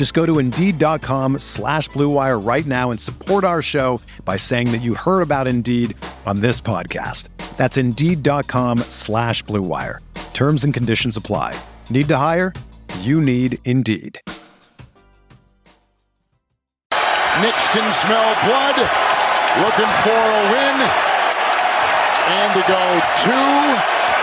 Just go to Indeed.com slash BlueWire right now and support our show by saying that you heard about Indeed on this podcast. That's Indeed.com slash BlueWire. Terms and conditions apply. Need to hire? You need Indeed. Knicks can smell blood, looking for a win, and to go two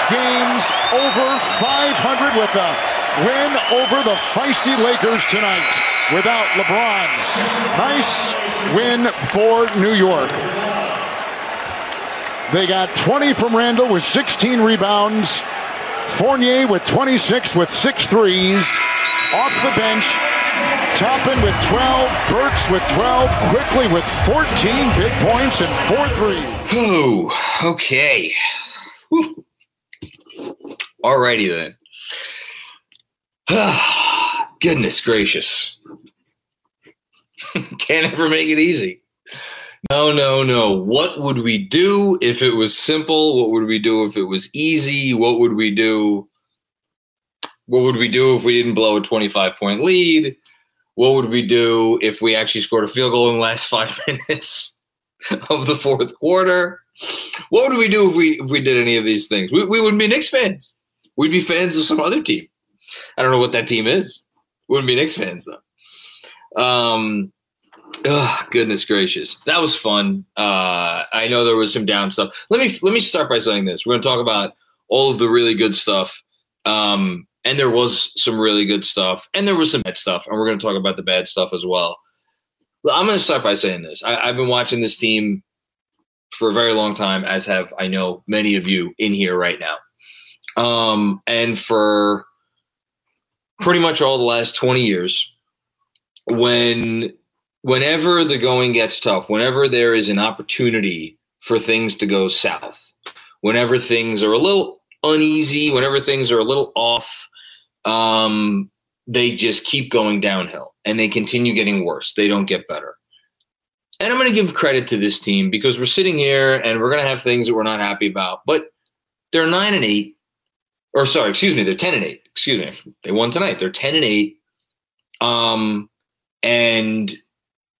games over 500 with a win over the feisty Lakers tonight without LeBron. Nice win for New York. They got 20 from Randle with 16 rebounds. Fournier with 26 with six threes. Off the bench, Toppin with 12, Burks with 12, Quickley with 14 big points and four threes. Oh, okay. Alrighty then. Goodness gracious. Can't ever make it easy. No, no, no. What would we do if it was simple? What would we do if it was easy? What would we do? What would we do if we didn't blow a 25 point lead? What would we do if we actually scored a field goal in the last five minutes of the fourth quarter? What would we do if we if we did any of these things? We, we wouldn't be Knicks fans. We'd be fans of some other team. I don't know what that team is. Wouldn't be Knicks fans though. Um, oh, goodness gracious, that was fun. Uh, I know there was some down stuff. Let me let me start by saying this. We're going to talk about all of the really good stuff. Um, and there was some really good stuff, and there was some bad stuff, and we're going to talk about the bad stuff as well. I'm going to start by saying this: I, I've been watching this team for a very long time, as have I know many of you in here right now. Um, and for pretty much all the last 20 years, when whenever the going gets tough, whenever there is an opportunity for things to go south, whenever things are a little uneasy, whenever things are a little off, um, they just keep going downhill and they continue getting worse. They don't get better. And I'm going to give credit to this team because we're sitting here and we're going to have things that we're not happy about, but they're nine and eight, or sorry, excuse me, they're 10 and eight. Excuse me. They won tonight. They're 10 and eight. Um, and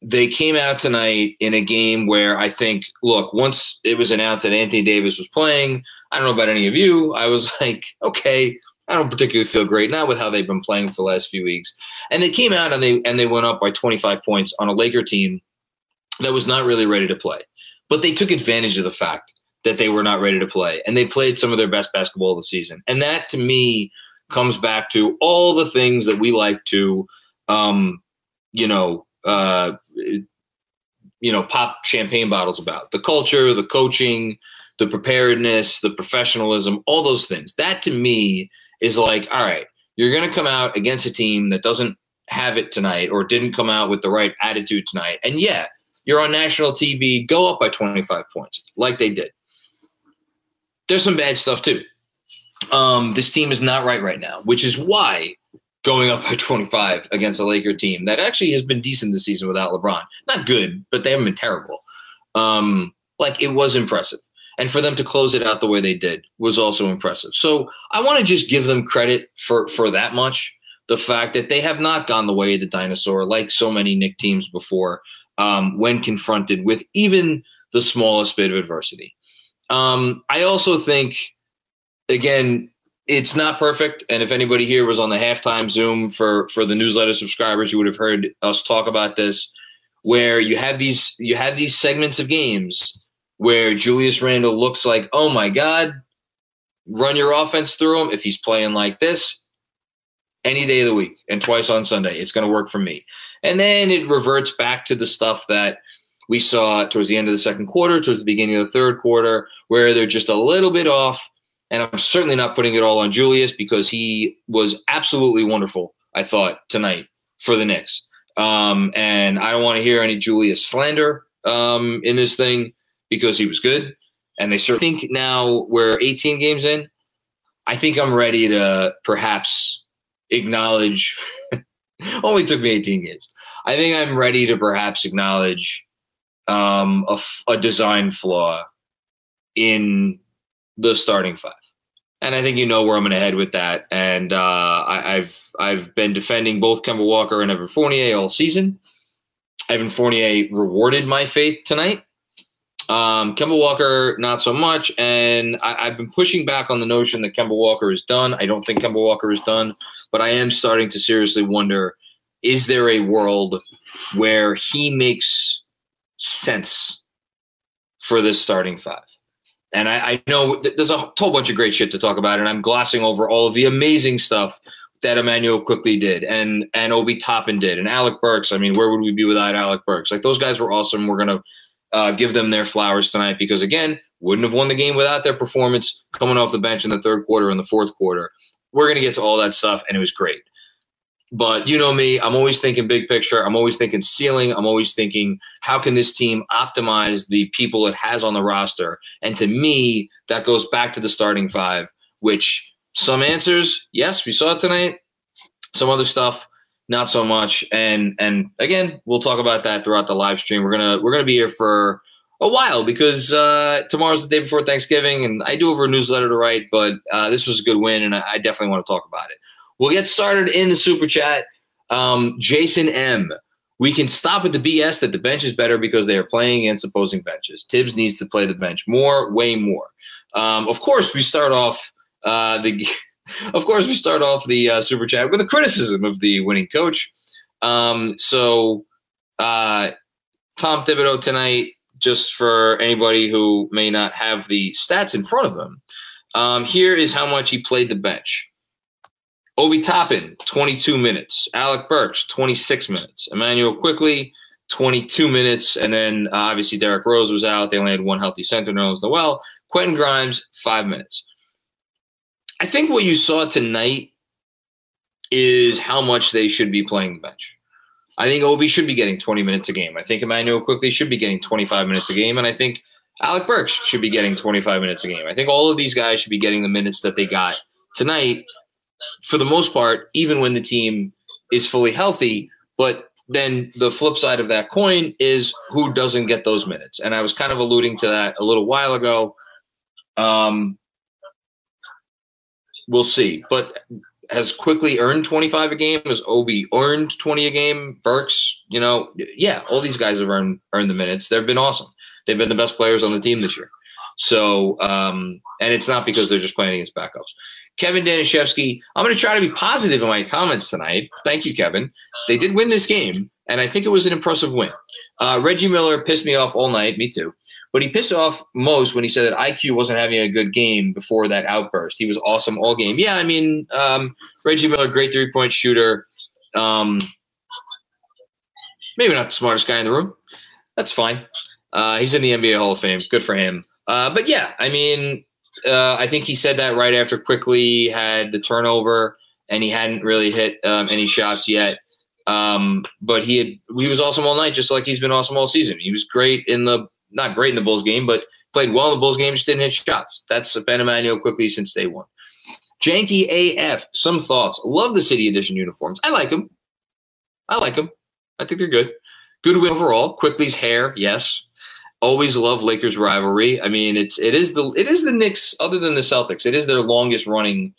they came out tonight in a game where I think, look, once it was announced that Anthony Davis was playing, I don't know about any of you. I was like, okay, I don't particularly feel great, not with how they've been playing for the last few weeks. And they came out and they and they went up by 25 points on a Laker team that was not really ready to play. But they took advantage of the fact that they were not ready to play, and they played some of their best basketball of the season. And that, to me, comes back to all the things that we like to, um, you know, uh, you know, pop champagne bottles about the culture, the coaching, the preparedness, the professionalism, all those things. That to me is like, all right, you're going to come out against a team that doesn't have it tonight or didn't come out with the right attitude tonight. And yeah, you're on national TV, go up by 25 points like they did. There's some bad stuff too. Um, this team is not right right now, which is why going up by 25 against a Laker team that actually has been decent this season without LeBron. Not good, but they haven't been terrible. Um, like it was impressive. And for them to close it out the way they did was also impressive. So I want to just give them credit for for that much. The fact that they have not gone the way of the dinosaur, like so many Knick teams before, um, when confronted with even the smallest bit of adversity. Um, I also think, again, it's not perfect. And if anybody here was on the halftime Zoom for for the newsletter subscribers, you would have heard us talk about this, where you have these you have these segments of games where Julius Randle looks like, oh my God, run your offense through him. If he's playing like this, any day of the week and twice on Sunday, it's going to work for me. And then it reverts back to the stuff that we saw towards the end of the second quarter, towards the beginning of the third quarter, where they're just a little bit off. And I'm certainly not putting it all on Julius because he was absolutely wonderful, I thought, tonight for the Knicks. Um, and I don't want to hear any Julius slander um, in this thing because he was good. And they certainly think now we're 18 games in. I think I'm ready to perhaps acknowledge. only took me 18 games. I think I'm ready to perhaps acknowledge um, a, a design flaw in the starting five. And I think you know where I'm going to head with that. And uh, I, have I've been defending both Kemba Walker and Evan Fournier all season. Evan Fournier rewarded my faith tonight. Um, Kemba Walker, not so much. And I, have been pushing back on the notion that Kemba Walker is done. I don't think Kemba Walker is done, but I am starting to seriously wonder is there a world where he makes sense for this starting five? And I, I know there's a whole bunch of great shit to talk about, and I'm glossing over all of the amazing stuff that Immanuel Quickley did and and Obi Toppin did and Alec Burks. I mean, where would we be without Alec Burks? Like those guys were awesome. We're gonna uh, give them their flowers tonight because again, wouldn't have won the game without their performance coming off the bench in the third quarter and the fourth quarter. We're gonna get to all that stuff, and it was great. But you know me, I'm always thinking big picture. I'm always thinking ceiling. I'm always thinking how can this team optimize the people it has on the roster? And to me, that goes back to the starting five, which some answers, yes, we saw it tonight. Some other stuff, not so much. And and again, we'll talk about that throughout the live stream. We're gonna we're gonna be here for a while because uh, tomorrow's the day before Thanksgiving, and I do have a newsletter to write. But uh, this was a good win, and I, I definitely want to talk about it. We'll get started in the super chat. Um, Jason M. We can stop with the BS that the bench is better because they are playing against opposing benches. Thibs needs to play the bench more, way more. Um, of course, we start off uh, the. Of course, we start off the uh, super chat with a criticism of the winning coach. Um, so, uh, Tom Thibodeau tonight, just for anybody who may not have the stats in front of them, um, here is how much he played the bench. Obi Toppin, 22 minutes. Alec Burks, 26 minutes. Immanuel Quickley, 22 minutes. And then uh, obviously Derrick Rose was out. They only had one healthy center, Nerlens Noel. Quentin Grimes, five minutes. I think what you saw tonight is how much they should be playing the bench. I think Obi should be getting 20 minutes a game. I think Immanuel Quickley should be getting 25 minutes a game. And I think Alec Burks should be getting 25 minutes a game. I think all of these guys should be getting the minutes that they got tonight for the most part, even when the team is fully healthy. But then the flip side of that coin is who doesn't get those minutes. And I was kind of alluding to that a little while ago. Um, we'll see. But has Quickley earned 25 a game? Has Obi earned 20 a game? Burks, you know, yeah, all these guys have earned earned the minutes. They've been awesome. They've been the best players on the team this year. So, um, and it's not because they're just playing against backups. Kevin Danishevsky. I'm going to try to be positive in my comments tonight. Thank you, Kevin. They did win this game, and I think it was an impressive win. Uh, Reggie Miller pissed me off all night. Me too. But he pissed off most when he said that IQ wasn't having a good game before that outburst. He was awesome all game. Yeah, I mean, um, Reggie Miller, great three point shooter. Um, maybe not the smartest guy in the room. That's fine. Uh, he's in the NBA Hall of Fame. Good for him. Uh, but yeah, I mean, uh, I think he said that right after Quickley had the turnover and he hadn't really hit um, any shots yet. Um, but he had he was awesome all night, just like he's been awesome all season. He was great in the not great in the Bulls game, but played well in the Bulls game, just didn't hit shots. That's Ben Immanuel Quickley since day one. Janky AF, some thoughts. Love the City Edition uniforms. I like them. I like them. I think they're good. Good win overall. Quickley's hair, yes always love Lakers rivalry. I mean, it's it is the it is the Knicks other than the Celtics. It is their longest running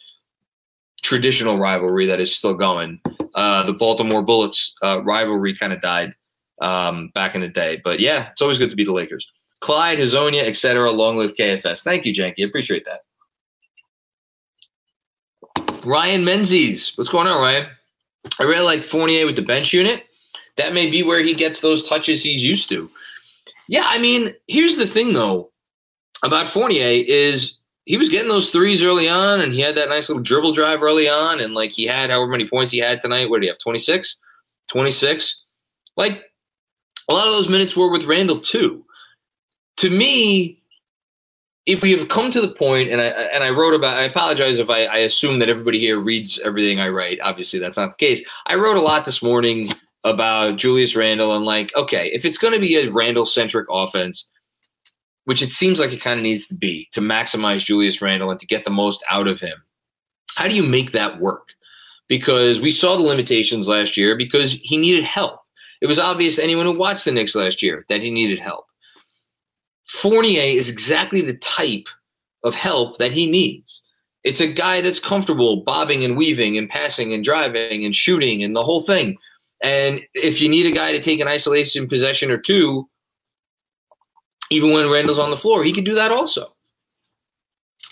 traditional rivalry that is still going. Uh, the Baltimore Bullets uh, rivalry kind of died um, back in the day, but yeah, it's always good to be the Lakers. Clyde, Hezonja, etc. Long live KFS. Thank you, Janky. Appreciate that. Ryan Menzies, what's going on, Ryan? I really like Fournier with the bench unit. That may be where he gets those touches he's used to. Yeah, I mean, here's the thing though about Fournier is he was getting those threes early on, and he had that nice little dribble drive early on, and like he had however many points he had tonight. What did he have? 26? 26? Like a lot of those minutes were with Randle too. To me, if we have come to the point, and I and I wrote about, I apologize if I, I assume that everybody here reads everything I write. Obviously, that's not the case. I wrote a lot this morning about Julius Randle and like, okay, if it's going to be a Randle centric offense, which it seems like it kind of needs to be to maximize Julius Randle and to get the most out of him, how do you make that work? Because we saw the limitations last year because he needed help. It was obvious anyone who watched the Knicks last year that he needed help. Fournier is exactly the type of help that he needs. It's a guy that's comfortable bobbing and weaving and passing and driving and shooting and the whole thing. And if you need a guy to take an isolation possession or two, even when Randle's on the floor, he can do that also.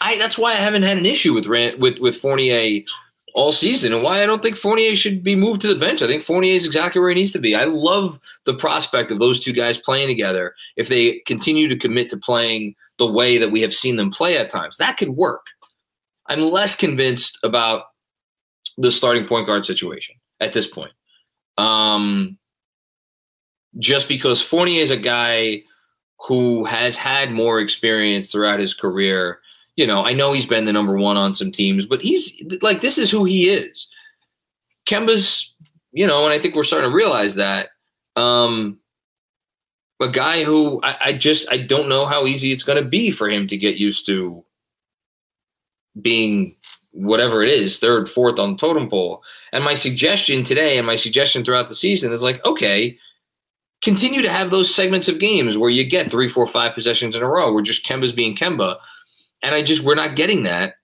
I that's why I haven't had an issue with Rand, with with Fournier all season, and why I don't think Fournier should be moved to the bench. I think Fournier is exactly where he needs to be. I love the prospect of those two guys playing together if they continue to commit to playing the way that we have seen them play at times. That could work. I'm less convinced about the starting point guard situation at this point. Um, just because Fournier is a guy who has had more experience throughout his career. You know, I know he's been the number one on some teams, but he's like, this is who he is. Kemba's, you know, and I think we're starting to realize that. Um, a guy who I, I just I don't know how easy it's going to be for him to get used to being whatever it is, third, fourth on totem pole. And my suggestion today and my suggestion throughout the season is like, okay, continue to have those segments of games where you get three, four, five possessions in a row where just Kemba's being Kemba. And I just, we're not getting that.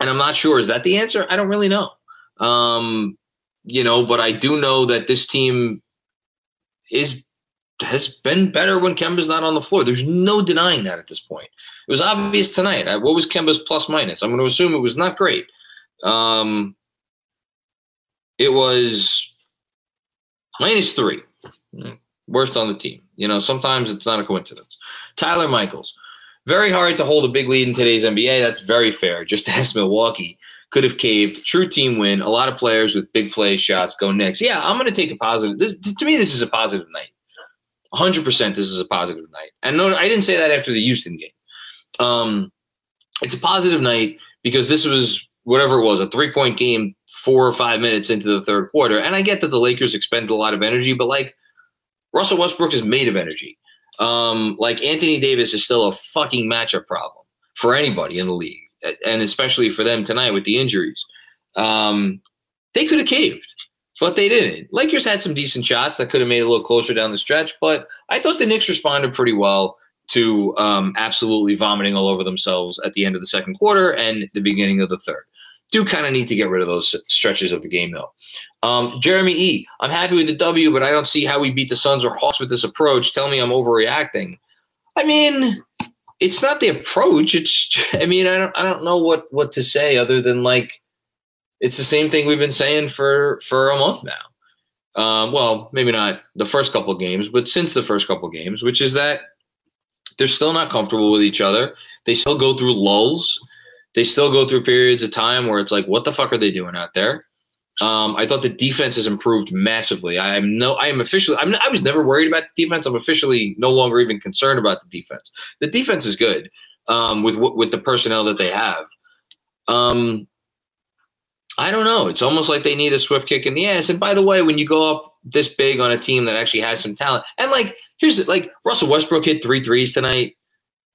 And I'm not sure. Is that the answer? I don't really know. Um, you know, but I do know that this team is has been better when Kemba's not on the floor. There's no denying that at this point. It was obvious tonight. What was Kemba's plus minus? I'm going to assume it was not great. Um, it was minus three. Hmm. Worst on the team. You know, sometimes it's not a coincidence. Tyler Michaels. Very hard to hold a big lead in today's NBA. That's very fair. Just as Milwaukee could have caved. True team win. A lot of players with big play shots go next. Yeah, I'm going to take a positive. This to me, this is a positive night. 100. percent This is a positive night. And no, I didn't say that after the Houston game. Um, it's a positive night because this was whatever it was, a three point game, four or five minutes into the third quarter. And I get that the Lakers expended a lot of energy, but like Russell Westbrook is made of energy. Um, like Anthony Davis is still a fucking matchup problem for anybody in the league, and especially for them tonight with the injuries. Um, they could have caved, but they didn't. Lakers had some decent shots that could have made it a little closer down the stretch, but I thought the Knicks responded pretty well to um, absolutely vomiting all over themselves at the end of the second quarter and the beginning of the third do kind of need to get rid of those stretches of the game, though. Um, Jeremy E. I'm happy with the W, but I don't see how we beat the Suns or Hawks with this approach. Tell me I'm overreacting. I mean, it's not the approach. It's I mean, I don't I don't know what what to say other than like it's the same thing we've been saying for for a month now. Um, well, maybe not the first couple games, but since the first couple games, which is that they're still not comfortable with each other. They still go through lulls they still go through periods of time where it's like, what the fuck are they doing out there? Um, I thought the defense has improved massively. I am no, I am officially. I'm, I was never worried about the defense. I'm officially no longer even concerned about the defense. The defense is good um, with with the personnel that they have. Um, I don't know. It's almost like they need a swift kick in the ass. And by the way, when you go up this big on a team that actually has some talent, and like here's like Russell Westbrook hit three threes tonight.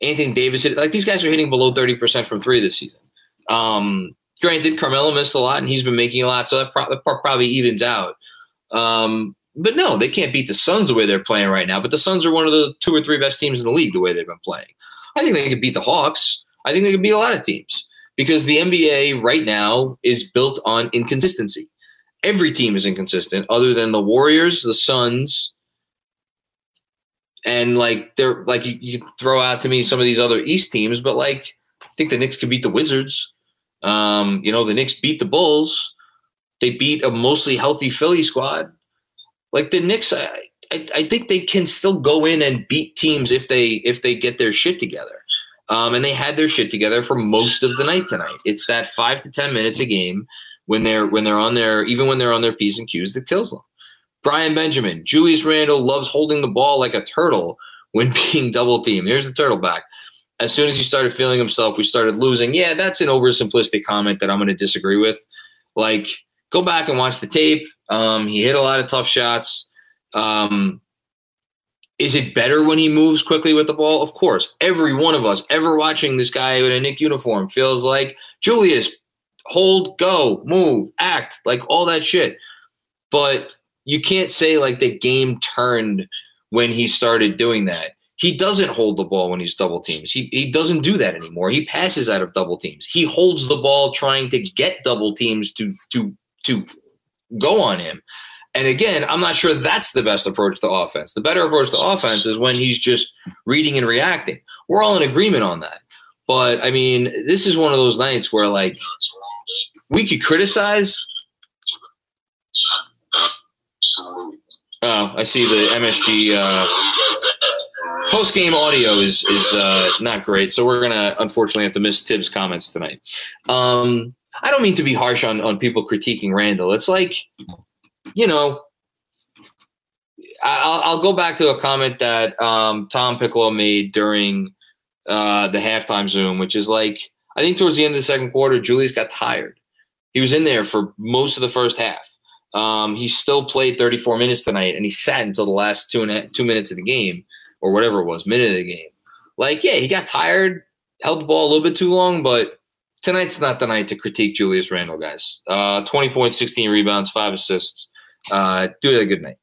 Anthony Davis, hit like these guys are hitting below 30% from three this season. Um, granted, Carmelo missed a lot and he's been making a lot, so that, pro- that probably evens out. Um, but no, they can't beat the Suns the way they're playing right now. But the Suns are one of the two or three best teams in the league the way they've been playing. I think they could beat the Hawks. I think they could beat a lot of teams because the NBA right now is built on inconsistency. Every team is inconsistent other than the Warriors, the Suns, and like they're like you, you throw out to me some of these other East teams, but like I think the Knicks could beat the Wizards. Um, you know, the Knicks beat the Bulls. They beat a mostly healthy Philly squad. Like the Knicks, I, I, I think they can still go in and beat teams if they if they get their shit together. Um, and they had their shit together for most of the night tonight. It's that five to ten minutes a game when they're when they're on their even when they're on their p's and q's that kills them. Brian Benjamin, Julius Randle loves holding the ball like a turtle when being double teamed. Here's the turtle back. As soon as he started feeling himself, we started losing. Yeah, that's an oversimplistic comment that I'm going to disagree with. Like, go back and watch the tape. Um, he hit a lot of tough shots. Um, is it better when he moves quickly with the ball? Of course. Every one of us ever watching this guy in a Knick uniform feels like Julius, hold, go, move, act, like all that shit. But you can't say like the game turned when he started doing that. He doesn't hold the ball when he's double teams. He, he doesn't do that anymore. He passes out of double teams. He holds the ball trying to get double teams to to to go on him. And again, I'm not sure that's the best approach to offense. The better approach to offense is when he's just reading and reacting. We're all in agreement on that. But I mean, this is one of those nights where like we could criticize. Oh, I see the MSG uh, post game audio is is uh, not great, so we're gonna unfortunately have to miss Thibs' comments tonight. Um, I don't mean to be harsh on on people critiquing Randle. It's like you know, I'll, I'll, go back to a comment that um, Tom Piccolo made during uh, the halftime Zoom, which is like, I think towards the end of the second quarter, Julius got tired. He was in there for most of the first half. Um, he still played 34 minutes tonight, and he sat until the last two and a, two minutes of the game, or whatever it was, minute of the game. Like, yeah, he got tired, held the ball a little bit too long, but tonight's not the night to critique Julius Randle, guys. Uh, 20 points, 16 rebounds, five assists. Uh, do it a good night.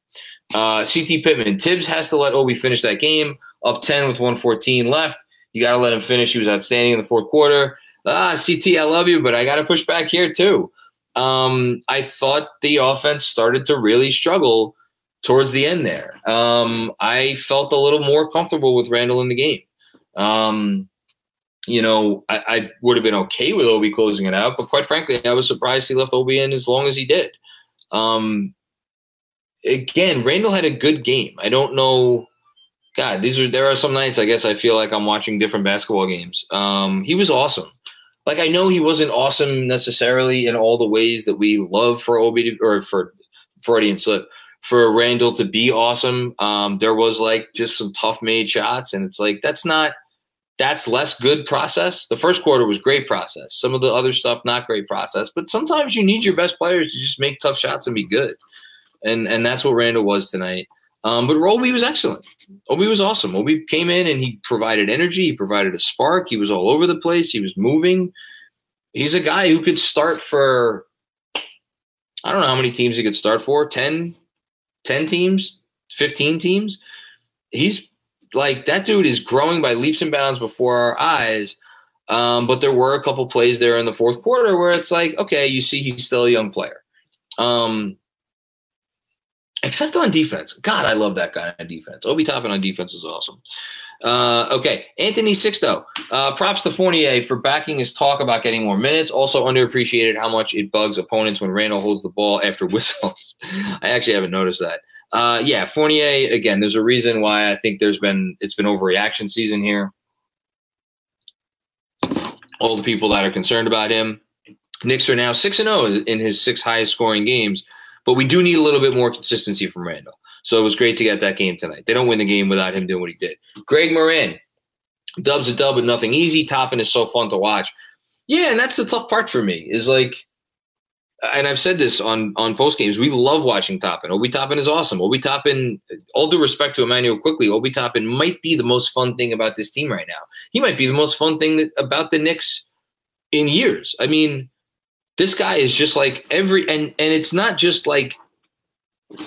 Uh, CT Pittman, Thibs has to let Obi finish that game up 10 with 114 left. You got to let him finish. He was outstanding in the fourth quarter. Ah, CT, I love you, but I got to push back here too. Um, I thought the offense started to really struggle towards the end there. Um, I felt a little more comfortable with Randle in the game. Um, you know, I, I, would have been okay with Obi closing it out, but quite frankly, I was surprised he left Obi in as long as he did. Um, again, Randle had a good game. I don't know. God, these are there are some nights I guess I feel like I'm watching different basketball games. Um, he was awesome. Like I know he wasn't awesome necessarily in all the ways that we love for Obi or for Freudian slip for Randle to be awesome. Um, there was like just some tough made shots, and it's like that's not that's less good process. The first quarter was great process. Some of the other stuff not great process, but sometimes you need your best players to just make tough shots and be good and and that's what Randle was tonight. Um, but Obi was excellent. Obi was awesome. Obi came in and he provided energy. He provided a spark. He was all over the place. He was moving. He's a guy who could start for. I don't know how many teams he could start for 10, 10 teams, 15 teams. He's like that dude is growing by leaps and bounds before our eyes. Um, but there were a couple plays there in the fourth quarter where it's like, okay, you see, he's still a young player. Um, except on defense. God, I love that guy on defense. Obi Toppin on defense is awesome. Uh, okay, Anthony Sixto. Uh, props to Fournier for backing his talk about getting more minutes. Also underappreciated how much it bugs opponents when Randle holds the ball after whistles. I actually haven't noticed that. Uh, yeah, Fournier. Again, there's a reason why I think there's been it's been overreaction season here. All the people that are concerned about him. Knicks are now six and zero oh in his six highest scoring games. But we do need a little bit more consistency from Randle. So it was great to get that game tonight. They don't win the game without him doing what he did. Greg Moran, dubs a dub with nothing easy. Toppin is so fun to watch. Yeah, and that's the tough part for me is like, and I've said this on on post games. We love watching Toppin. Obi Toppin is awesome. Obi Toppin, all due respect to Immanuel Quickley, Obi Toppin might be the most fun thing about this team right now. He might be the most fun thing that, about the Knicks in years. I mean, this guy is just like every and and it's not just like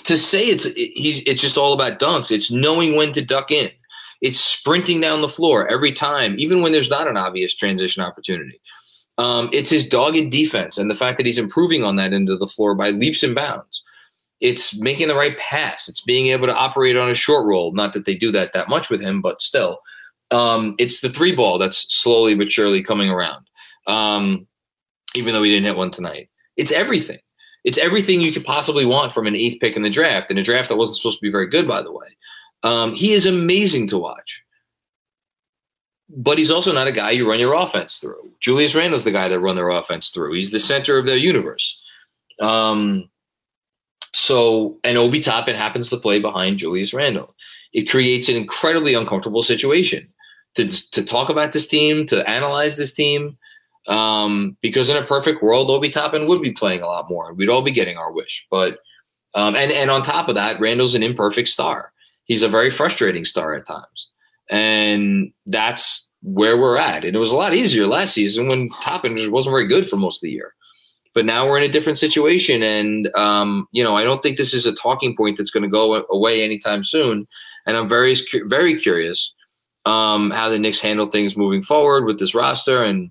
to say it's he's it's just all about dunks. It's knowing when to duck in. It's sprinting down the floor every time, even when there's not an obvious transition opportunity. Um, it's his dogged defense and the fact that he's improving on that end of the floor by leaps and bounds. It's making the right pass. It's being able to operate on a short roll. Not that they do that that much with him, but still, um, it's the three ball that's slowly but surely coming around. Um, even though we didn't hit one tonight. It's everything. It's everything you could possibly want from an eighth pick in the draft, in a draft that wasn't supposed to be very good, by the way. Um, he is amazing to watch. But he's also not a guy you run your offense through. Julius Randle's the guy that run their offense through. He's the center of their universe. Um, so, and Obi Toppin happens to play behind Julius Randle. It creates an incredibly uncomfortable situation to, to talk about this team, to analyze this team. Um, because in a perfect world, Obi Toppin would be playing a lot more and we'd all be getting our wish. But, um, and, and on top of that, Randle's an imperfect star. He's a very frustrating star at times. And that's where we're at. And it was a lot easier last season when Toppin wasn't very good for most of the year. But now we're in a different situation. And, um, you know, I don't think this is a talking point that's going to go away anytime soon. And I'm very, very curious um, how the Knicks handle things moving forward with this roster and,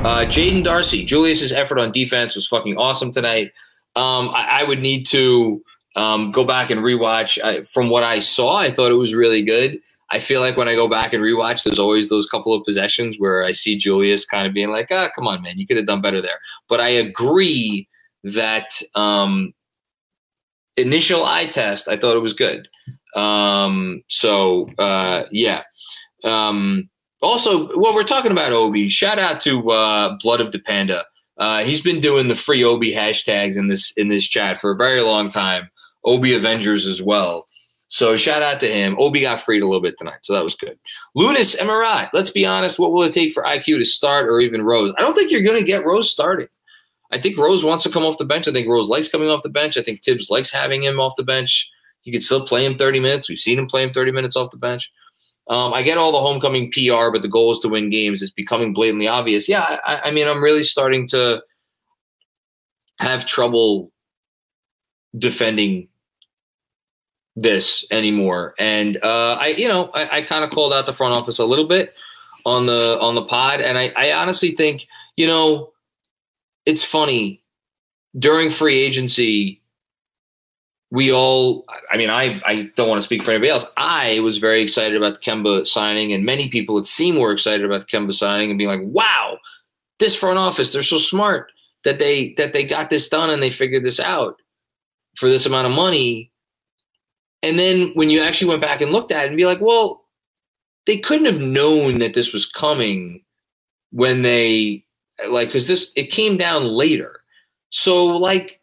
Uh, Jaden Darcy, Julius's effort on defense was fucking awesome tonight. Um, I, I, would need to um, go back and rewatch. I, from what I saw, I thought it was really good. I feel like when I go back and rewatch, there's always those couple of possessions where I see Julius kind of being like, "Ah, come on, man, you could have done better there." But I agree that um, initial eye test, I thought it was good. Um, so uh, yeah. Um, also, well, we're talking about Obi. Shout out to uh, Blood of the Panda. Uh, he's been doing the free Obi hashtags in this in this chat for a very long time. Obi Avengers as well. So shout out to him. Obi got freed a little bit tonight, so that was good. Lunas Emirat, let's be honest. What will it take for IQ to start or even Rose? I don't think you're going to get Rose starting. I think Rose wants to come off the bench. I think Rose likes coming off the bench. I think Thibs likes having him off the bench. He can still play him 30 minutes. We've seen him play him 30 minutes off the bench. Um, I get all the homecoming PR, but the goal is to win games. It's becoming blatantly obvious. Yeah, I, I mean, I'm really starting to have trouble defending this anymore. And uh, I, you know, I, I kind of called out the front office a little bit on the on the pod, and I, I honestly think, you know, it's funny during free agency we all i mean i i don't want to speak for anybody else. I was very excited about the kemba signing and many people it seemed were excited about the kemba signing and being like wow this front office they're so smart that they that they got this done and they figured this out for this amount of money. And then when you actually went back and looked at it and be like well they couldn't have known that this was coming when they like because this it came down later. So like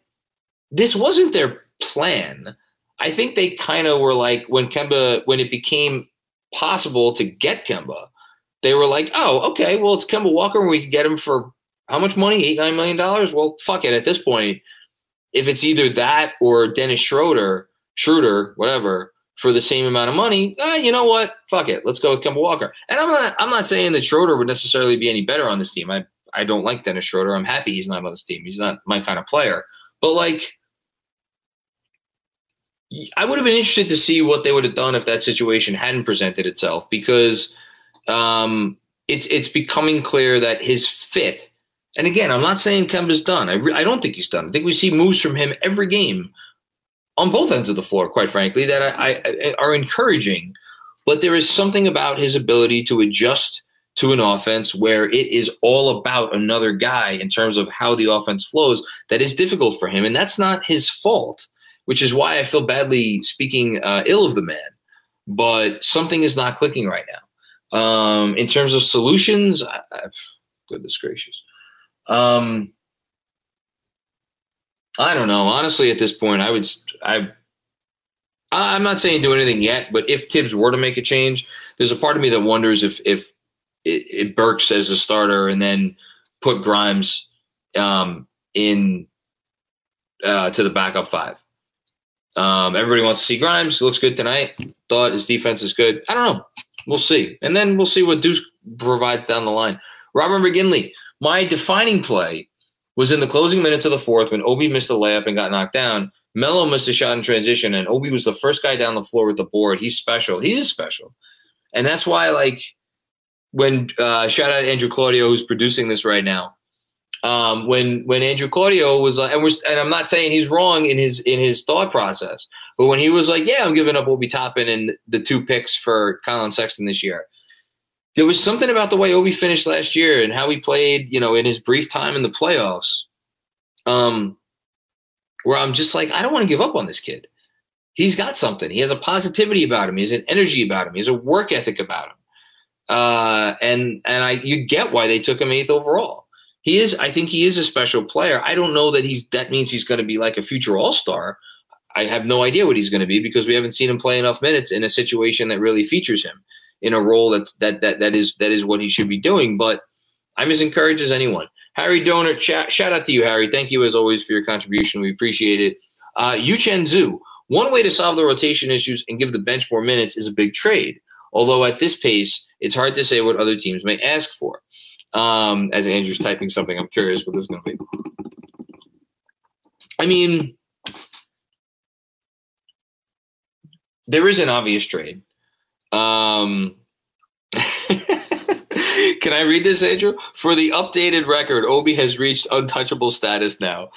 this wasn't their plan. I think they kind of were like when Kemba when it became possible to get Kemba, they were like, oh, okay, well it's Kemba Walker and we can get him for how much money? Eight, nine million dollars? Well, fuck it. At this point, if it's either that or Dennis Schroeder, Schroeder, whatever, for the same amount of money, eh, you know what? Fuck it. Let's go with Kemba Walker. And I'm not I'm not saying that Schroeder would necessarily be any better on this team. I I don't like Dennis Schroeder. I'm happy he's not on this team. He's not my kind of player. But like I would have been interested to see what they would have done if that situation hadn't presented itself because um, it's it's becoming clear that his fit. And again, I'm not saying Kemba's done. I, re- I don't think he's done. I think we see moves from him every game on both ends of the floor, quite frankly, that I, I, are encouraging. But there is something about his ability to adjust to an offense where it is all about another guy in terms of how the offense flows that is difficult for him. And that's not his fault, which is why I feel badly speaking uh, ill of the man. But something is not clicking right now. Um, in terms of solutions, I, I, goodness gracious. Um, I don't know. Honestly, at this point, I would I I'm not saying do anything yet, but if Thibs were to make a change, there's a part of me that wonders if if it, it Burks as a starter and then put Grimes um, in uh, to the backup five. Um, everybody wants to see Grimes. Looks good tonight. Thought his defense is good. I don't know. We'll see. And then we'll see what Deuce provides down the line. Robert McGinley, my defining play was in the closing minutes of the fourth when Obi missed a layup and got knocked down. Melo missed a shot in transition, and Obi was the first guy down the floor with the board. He's special. He is special. And that's why, like, when uh, shout out Andrew Claudio, who's producing this right now. Um, when when Andrew Claudio was like, and we're, and I'm not saying he's wrong in his in his thought process, but when he was like, "Yeah, I'm giving up Obi Toppin and the two picks for Collin Sexton this year," there was something about the way Obi finished last year and how he played, you know, in his brief time in the playoffs, um, where I'm just like, I don't want to give up on this kid. He's got something. He has a positivity about him. He has an energy about him. He has a work ethic about him. Uh, and and I you get why they took him eighth overall. He is, I think, he is a special player. I don't know that he's that means he's going to be like a future All Star. I have no idea what he's going to be because we haven't seen him play enough minutes in a situation that really features him in a role that that that that is that is what he should be doing. But I'm as encouraged as anyone. Harry Donor, chat, shout out to you, Harry. Thank you as always for your contribution. We appreciate it. Uh, Chen Zhu, one way to solve the rotation issues and give the bench more minutes is a big trade. Although at this pace, it's hard to say what other teams may ask for. Um, as Andrew's typing something, I'm curious what this is going to be. I mean, there is an obvious trade. Um, can I read this, Andrew? For the updated record, Obi has reached untouchable status now.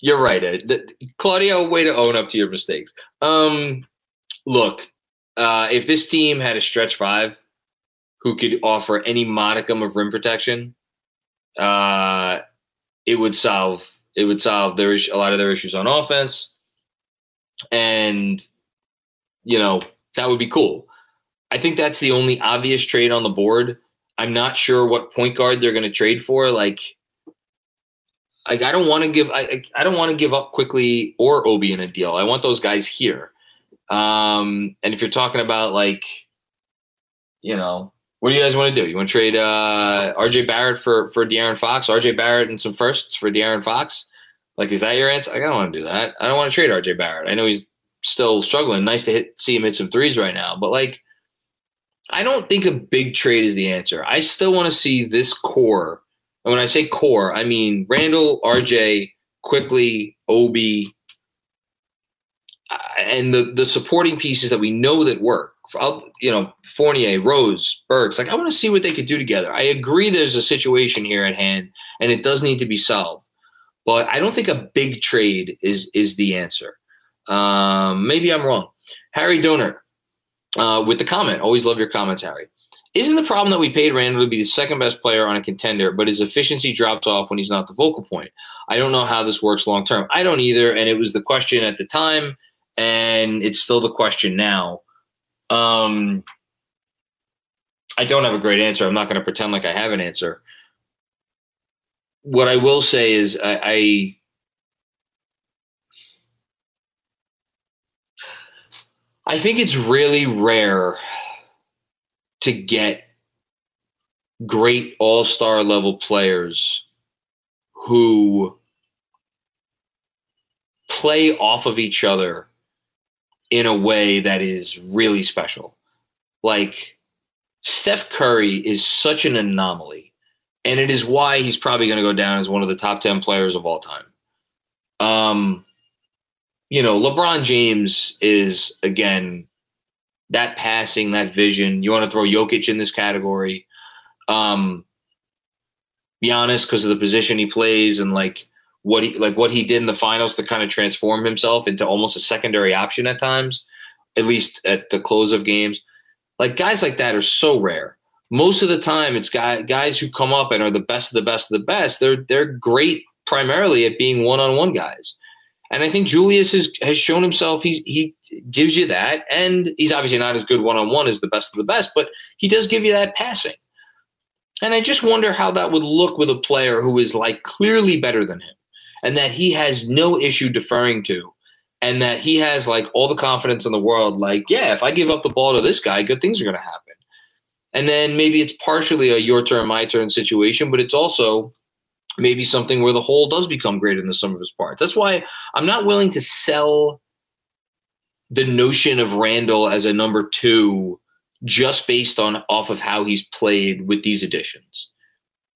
You're right, Ed. Claudio, way to own up to your mistakes. Um, look, uh, if this team had a stretch five who could offer any modicum of rim protection, uh, it would solve it would solve their a lot of their issues on offense, and you know that would be cool. I think that's the only obvious trade on the board. I'm not sure what point guard they're going to trade for. Like, like I don't want to give I I don't want to give up Quickley or Obi in a deal. I want those guys here. Um, and if you're talking about like, you know, what do you guys want to do? You want to trade uh, RJ Barrett for for De'Aaron Fox, RJ Barrett and some firsts for De'Aaron Fox? Like, is that your answer? I don't want to do that. I don't want to trade RJ Barrett. I know he's still struggling. Nice to hit see him hit some threes right now, but like, I don't think a big trade is the answer. I still want to see this core. And when I say core, I mean Randle, RJ, Quickley, Obi, and the the supporting pieces that we know that work. You know, Fournier, Rose, Burks. Like I want to see what they could do together. I agree. There's a situation here at hand, and it does need to be solved. But I don't think a big trade is is the answer. Um, maybe I'm wrong. Harry Donor uh, with the comment. Always love your comments, Harry. Isn't the problem that we paid Randle to be the second best player on a contender, but his efficiency drops off when he's not the focal point? I don't know how this works long term. I don't either, and it was the question at the time and it's still the question now. Um, I don't have a great answer. I'm not going to pretend like I have an answer. What I will say is, I, I I think it's really rare to get great all star level players who play off of each other in a way that is really special. Like Steph Curry is such an anomaly, and it is why he's probably going to go down as one of the top 10 players of all time. Um, you know, LeBron James is again that passing, that vision. You want to throw Jokic in this category. Um, Giannis because of the position he plays and like what he like what he did in the finals to kind of transform himself into almost a secondary option at times, at least at the close of games. Like guys like that are so rare. Most of the time, it's guy, guys who come up and are the best of the best of the best. They're they're great primarily at being one on one guys. And I think Julius has, has shown himself he's, he gives you that. And he's obviously not as good one on one as the best of the best, but he does give you that passing. And I just wonder how that would look with a player who is like clearly better than him and that he has no issue deferring to and that he has like all the confidence in the world like yeah if i give up the ball to this guy good things are going to happen. And then maybe it's partially a your turn my turn situation but it's also maybe something where the whole does become greater than the sum of its parts. That's why i'm not willing to sell the notion of Randle as a number two just based on off of how he's played with these additions.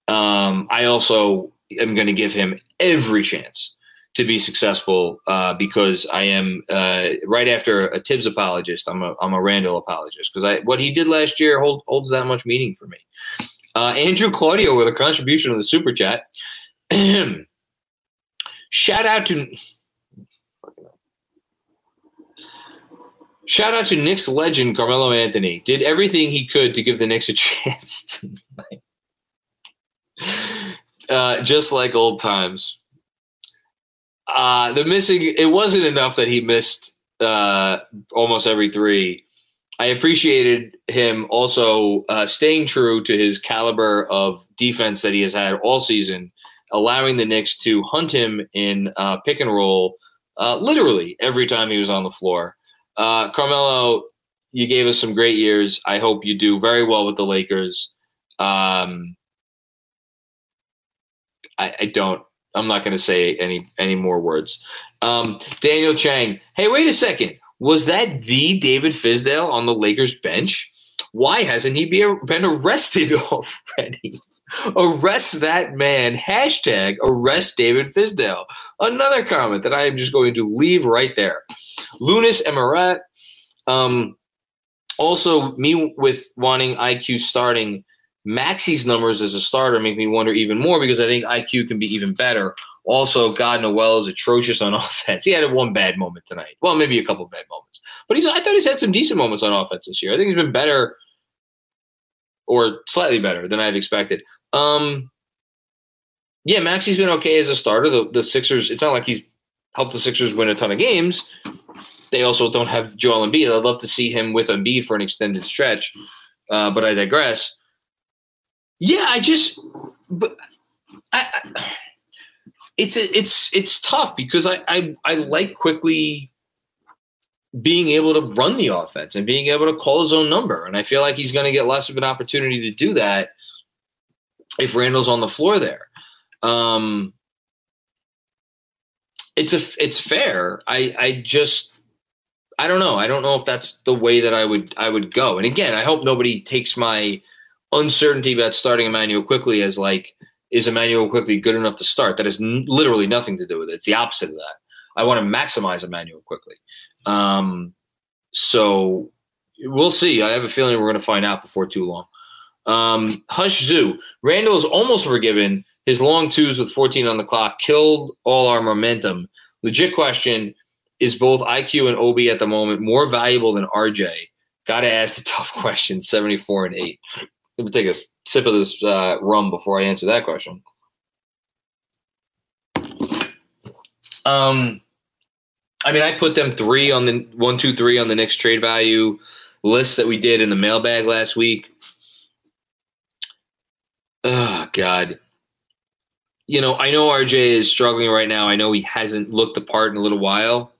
Um, i also am going to give him every chance to be successful uh, because I am uh, right after a Thibs apologist. I'm a I'm a Randle apologist because I what he did last year hold, holds that much meaning for me. Uh, Andrew Claudio with a contribution on the super chat. Shout out to Shout out to Knicks legend Carmelo Anthony. Did everything he could to give the Knicks a chance tonight. Uh, just like old times. Uh, the missing, it wasn't enough that he missed uh, almost every three. I appreciated him also uh, staying true to his caliber of defense that he has had all season, allowing the Knicks to hunt him in uh, pick and roll uh, literally every time he was on the floor. Uh, Carmelo, you gave us some great years. I hope you do very well with the Lakers. Um, I, I don't. I'm not going to say any any more words. Um, Daniel Chang. Hey, wait a second. Was that the David Fizdale on the Lakers bench? Why hasn't he be, been arrested already? arrest that man. Hashtag arrest David Fizdale. Another comment that I am just going to leave right there. Lunas Emirat. Um, also, me with wanting IQ starting Maxey's numbers as a starter make me wonder even more because I think IQ can be even better. Also, God Noel is atrocious on offense. He had one bad moment tonight. Well, maybe a couple bad moments, but he's. I thought he's had some decent moments on offense this year. I think he's been better, or slightly better than I've expected. Um, yeah, Maxey's been okay as a starter. The, the Sixers. It's not like he's helped the Sixers win a ton of games. They also don't have Joel Embiid. I'd love to see him with Embiid for an extended stretch, uh, but I digress. Yeah, I just, but I, I, it's it's it's tough because I, I I like Quickley being able to run the offense and being able to call his own number, and I feel like he's going to get less of an opportunity to do that if Randle's on the floor there. Um, it's a it's fair. I I just I don't know. I don't know if that's the way that I would I would go. And again, I hope nobody takes my uncertainty about starting Immanuel Quickley as like, is Immanuel Quickley good enough to start? That has n- literally nothing to do with it. It's the opposite of that. I want to maximize Immanuel Quickley. Um, so we'll see. I have a feeling we're going to find out before too long. Um, Hush Zoo. Randle is almost forgiven. His long twos with 14 on the clock killed all our momentum. Legit question is both IQ and OB at the moment more valuable than RJ? Got to ask the tough question 74 and 8. Let me take a sip of this uh, rum before I answer that question. Um, I mean, I put them three on the one, two, three on the next trade value list that we did in the mailbag last week. Oh God. You know, I know RJ is struggling right now. I know he hasn't looked the part in a little while.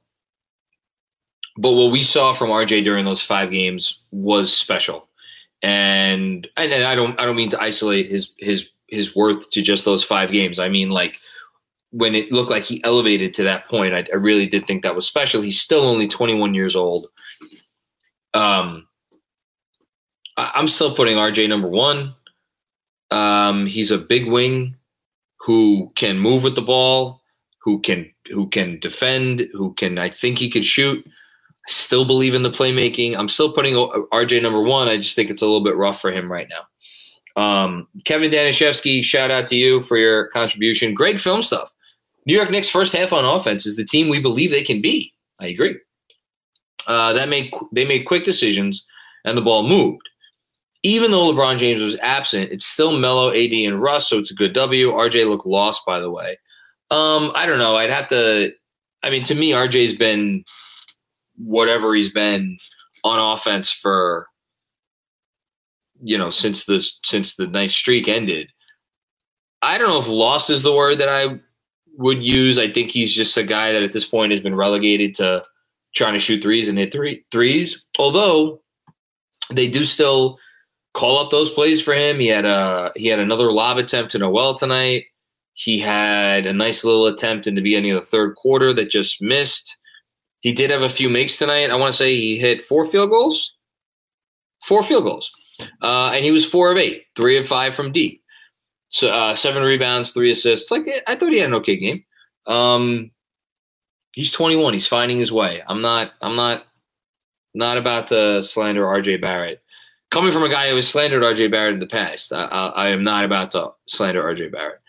but what we saw from RJ during those five games was special. And and I don't I don't mean to isolate his his his worth to just those five games. I mean like when it looked like he elevated to that point, I, I really did think that was special. He's still only 21 years old. Um, I, I'm still putting RJ number one. Um, he's a big wing who can move with the ball, who can who can defend, who can I think he could shoot. Still believe in the playmaking. I'm still putting RJ number one. I just think it's a little bit rough for him right now. Um, Kevin Danishevsky, shout out to you for your contribution. Great film stuff. New York Knicks first half on offense is the team we believe they can be. I agree. Uh, that made they made quick decisions and the ball moved. Even though LeBron James was absent, it's still Melo, AD, and Russ, so it's a good W. RJ looked lost, by the way. Um, I don't know. I'd have to. I mean, to me, RJ's been whatever he's been on offense for you know since the since the night streak ended. I don't know if lost is the word that I would use. I think he's just a guy that at this point has been relegated to trying to shoot threes and hit three threes. Although they do still call up those plays for him. He had a he had another lob attempt to Noel tonight. He had a nice little attempt in the beginning of the third quarter that just missed. He did have a few makes tonight. I want to say he hit four field goals, four field goals, uh, and he was four of eight, three of five from deep. So uh, seven rebounds, three assists. Like I thought he had an okay game. Um, he's 21. He's finding his way. I'm not. I'm not. Not about to slander RJ Barrett. Coming from a guy who has slandered RJ Barrett in the past, I, I, I am not about to slander RJ Barrett.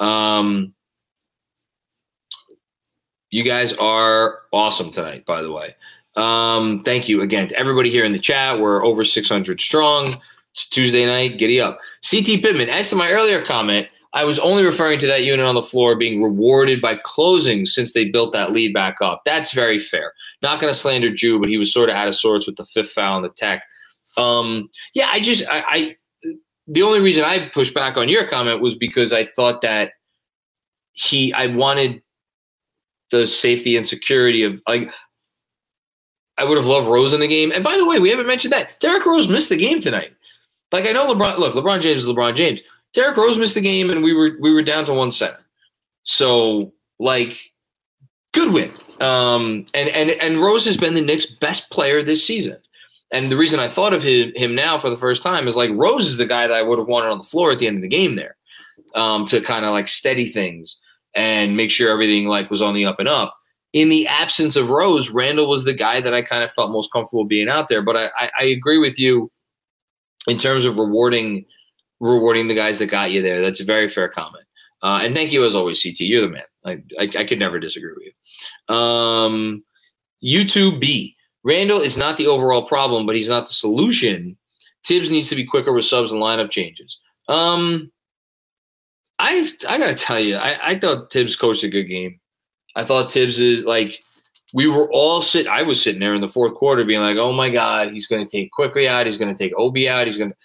Um, you guys are awesome tonight, by the way. Um, thank you again to everybody here in the chat. We're over 600 strong. It's Tuesday night. Giddy up. CT Pittman, as to my earlier comment, I was only referring to that unit on the floor being rewarded by closing since they built that lead back up. That's very fair. Not going to slander Jew, but he was sort of out of sorts with the fifth foul on the tech. Um, yeah, I just, I, I, the only reason I pushed back on your comment was because I thought that he, I wanted the safety and security of like, I would have loved Rose in the game. And by the way, we haven't mentioned that Derrick Rose missed the game tonight. Like I know LeBron. Look, LeBron James is LeBron James. Derrick Rose missed the game, and we were we were down to one center. So like, good win. Um, and and and Rose has been the Knicks' best player this season. And the reason I thought of him, him now for the first time is like Rose is the guy that I would have wanted on the floor at the end of the game there um, to kind of like steady things and make sure everything like was on the up and up. In the absence of Rose, Randle was the guy that I kind of felt most comfortable being out there. But I, I, I agree with you in terms of rewarding rewarding the guys that got you there. That's a very fair comment. Uh, and thank you as always, CT. You're the man. I, I, I could never disagree with you. Um, U2B. Randle is not the overall problem, but he's not the solution. Thibs needs to be quicker with subs and lineup changes. Um, I I gotta tell you, I, I thought Thibs coached a good game. I thought Thibs is like we were all sit. I was sitting there in the fourth quarter, being like, "Oh my God, he's going to take Quickley out. He's going to take Obi out. He's going to."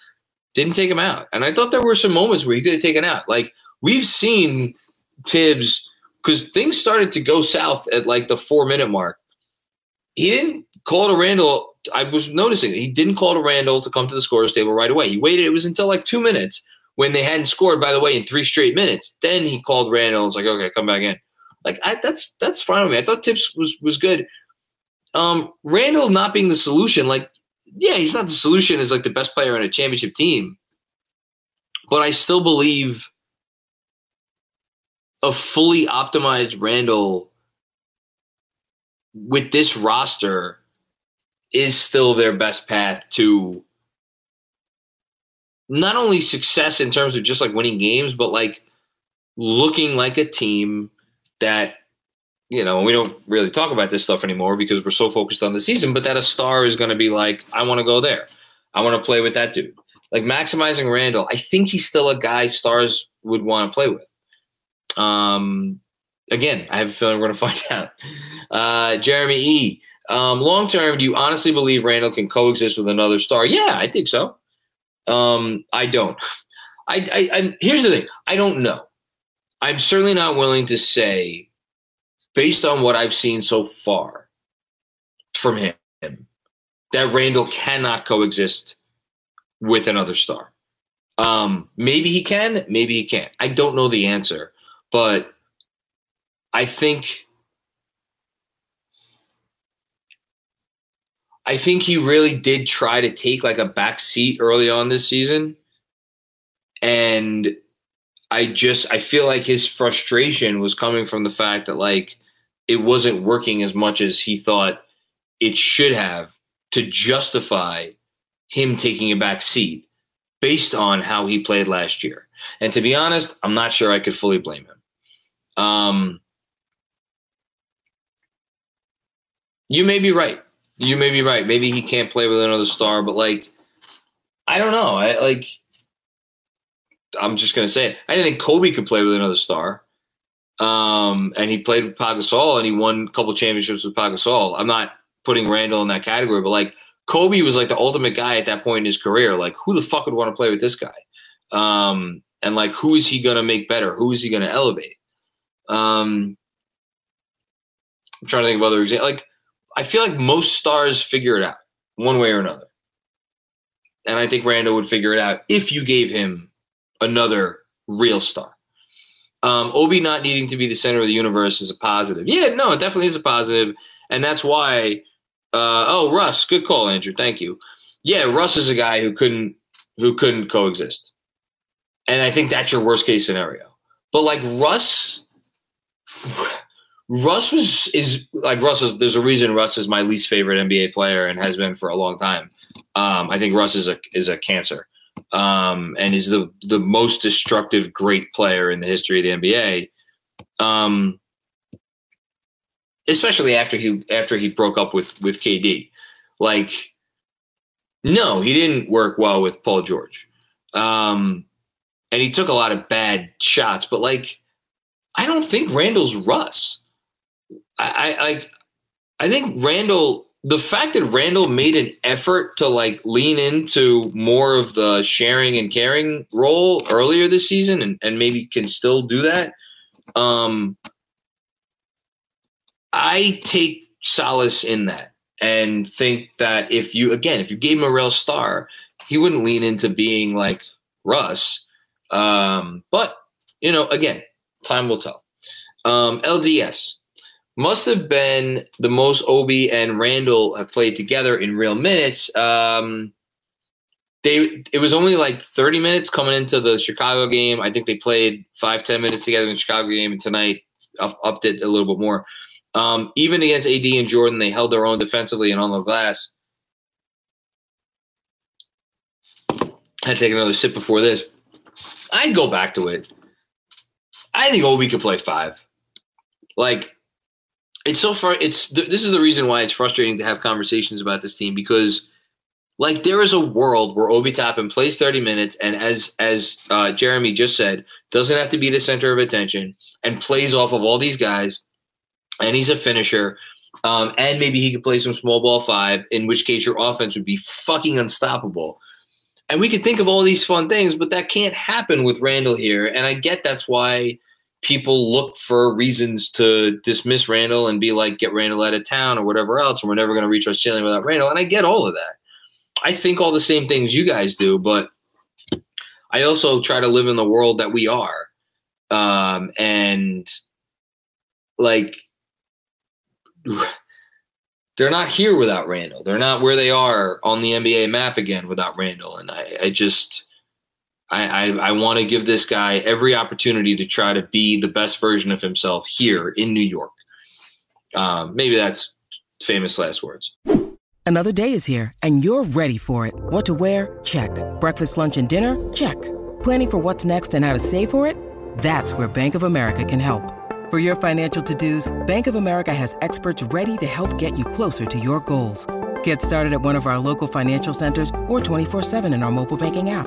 Didn't take him out, and I thought there were some moments where he could have taken out. Like we've seen Thibs because things started to go south at like the four minute mark. He didn't call to Randle. I was noticing he didn't call to Randle to come to the scorer's table right away. He waited. It was until like two minutes when they hadn't scored, by the way, in three straight minutes. Then he called Randle and was like, okay, come back in. Like I, that's that's fine with me. I thought Thibs was was good. Um, Randle not being the solution, like yeah, he's not the solution as like the best player on a championship team, but I still believe a fully optimized Randle with this roster is still their best path to not only success in terms of just like winning games, but like looking like a team that you know we don't really talk about this stuff anymore because we're so focused on the season but that a star is going to be like i want to go there. I want to play with that dude. Like maximizing Randle, i think he's still a guy stars would want to play with. Um again i have a feeling we're going to find out. Uh jeremy e um long term do you honestly believe Randle can coexist with another star? Yeah i think so um i don't I, I, I here's the thing i don't know I'm certainly not willing to say, based on what I've seen so far, from him that Randle cannot coexist with another star. Um, maybe he can, maybe he can't. I don't know the answer, but I think I think he really did try to take like a back seat early on this season. And I just I feel like his frustration was coming from the fact that like it wasn't working as much as he thought it should have to justify him taking a back seat based on how he played last year. And to be honest, I'm not sure I could fully blame him. Um, you may be right. You may be right. Maybe he can't play with another star, but like, I don't know. I like. I'm just gonna say it. I didn't think Kobe could play with another star. Um, and he played with Pau Gasol and he won a couple championships with Pau Gasol. I'm not putting Randle in that category, but like Kobe was like the ultimate guy at that point in his career. Like, who the fuck would want to play with this guy? Um, and like, who is he to make better? Who is he to elevate? Um, I'm trying to think of other examples. Like, I feel like most stars figure it out one way or another. And I think Randle would figure it out if you gave him another real star. Um, Obi not needing to be the center of the universe is a positive. Yeah, no, it definitely is a positive, and that's why. Uh, oh, Russ, good call, Andrew. Thank you. Yeah, Russ is a guy who couldn't who couldn't coexist, and I think that's your worst case scenario. But like Russ, Russ was is like Russ is. There's a reason Russ is my least favorite NBA player and has been for a long time. Um, I think Russ is a is a cancer um, and is the the most destructive great player in the history of the NBA. Um, especially after he after he broke up with with KD. Like, no, he didn't work well with Paul George, um, and he took a lot of bad shots. But like, I don't think Randle's Russ. I, I I think Randle the fact that Randle made an effort to like lean into more of the sharing and caring role earlier this season and, and maybe can still do that. Um, I take solace in that and think that if you, again, if you gave him a real star, he wouldn't lean into being like Russ. Um, but, you know, again, time will tell. Um, LDS must have been the most Obi and Randle have played together in real minutes. Um, they it was only like 30 minutes coming into the Chicago game. I think they played five, 10 minutes together in the Chicago game, and tonight up, upped it a little bit more. Um, even against AD and Jordan, they held their own defensively and on the glass. I take another sip before this. I'd go back to it. I think Obi could play five. Like it's so far it's this is the reason why it's frustrating to have conversations about this team because like there is a world where Obi Toppin plays 30 minutes and as as uh, Jeremy just said doesn't have to be the center of attention and plays off of all these guys and he's a finisher um, and maybe he could play some small ball five in which case your offense would be fucking unstoppable. And we could think of all these fun things but that can't happen with Randle here and I get that's why people look for reasons to dismiss Randle and be like, get Randle out of town or whatever else, and we're never going to reach our ceiling without Randle. And I get all of that. I think all the same things you guys do, but I also try to live in the world that we are. Um, and like, they're not here without Randle. They're not where they are on the NBA map again without Randle. And I, I just, I, I, I want to give this guy every opportunity to try to be the best version of himself here in New York. Um, maybe that's famous last words. Another day is here, and you're ready for it. What to wear? Check. Breakfast, lunch, and dinner? Check. Planning for what's next and how to save for it? That's where Bank of America can help. For your financial to-dos, Bank of America has experts ready to help get you closer to your goals. Get started at one of our local financial centers or 24-7 in our mobile banking app.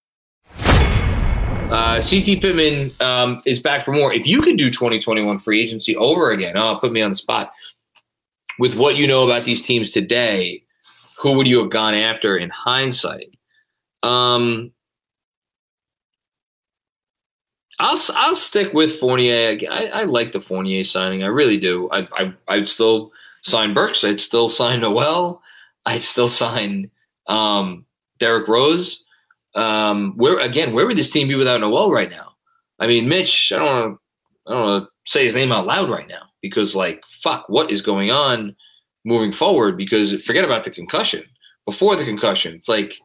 Uh, CT Pittman um, is back for more. If you could do 2021 free agency over again, oh, put me on the spot. With what you know about these teams today, who would you have gone after in hindsight? Um, I'll I'll stick with Fournier. I, I like the Fournier signing. I really do. I, I I'd still sign Burks. I'd still sign Noel. I'd still sign um, Derrick Rose. Um, where again, where would this team be without Noel right now? I mean, Mitch. I don't want to. I don't want to say his name out loud right now because, like, fuck, what is going on moving forward? Because forget about the concussion. Before the concussion, it's like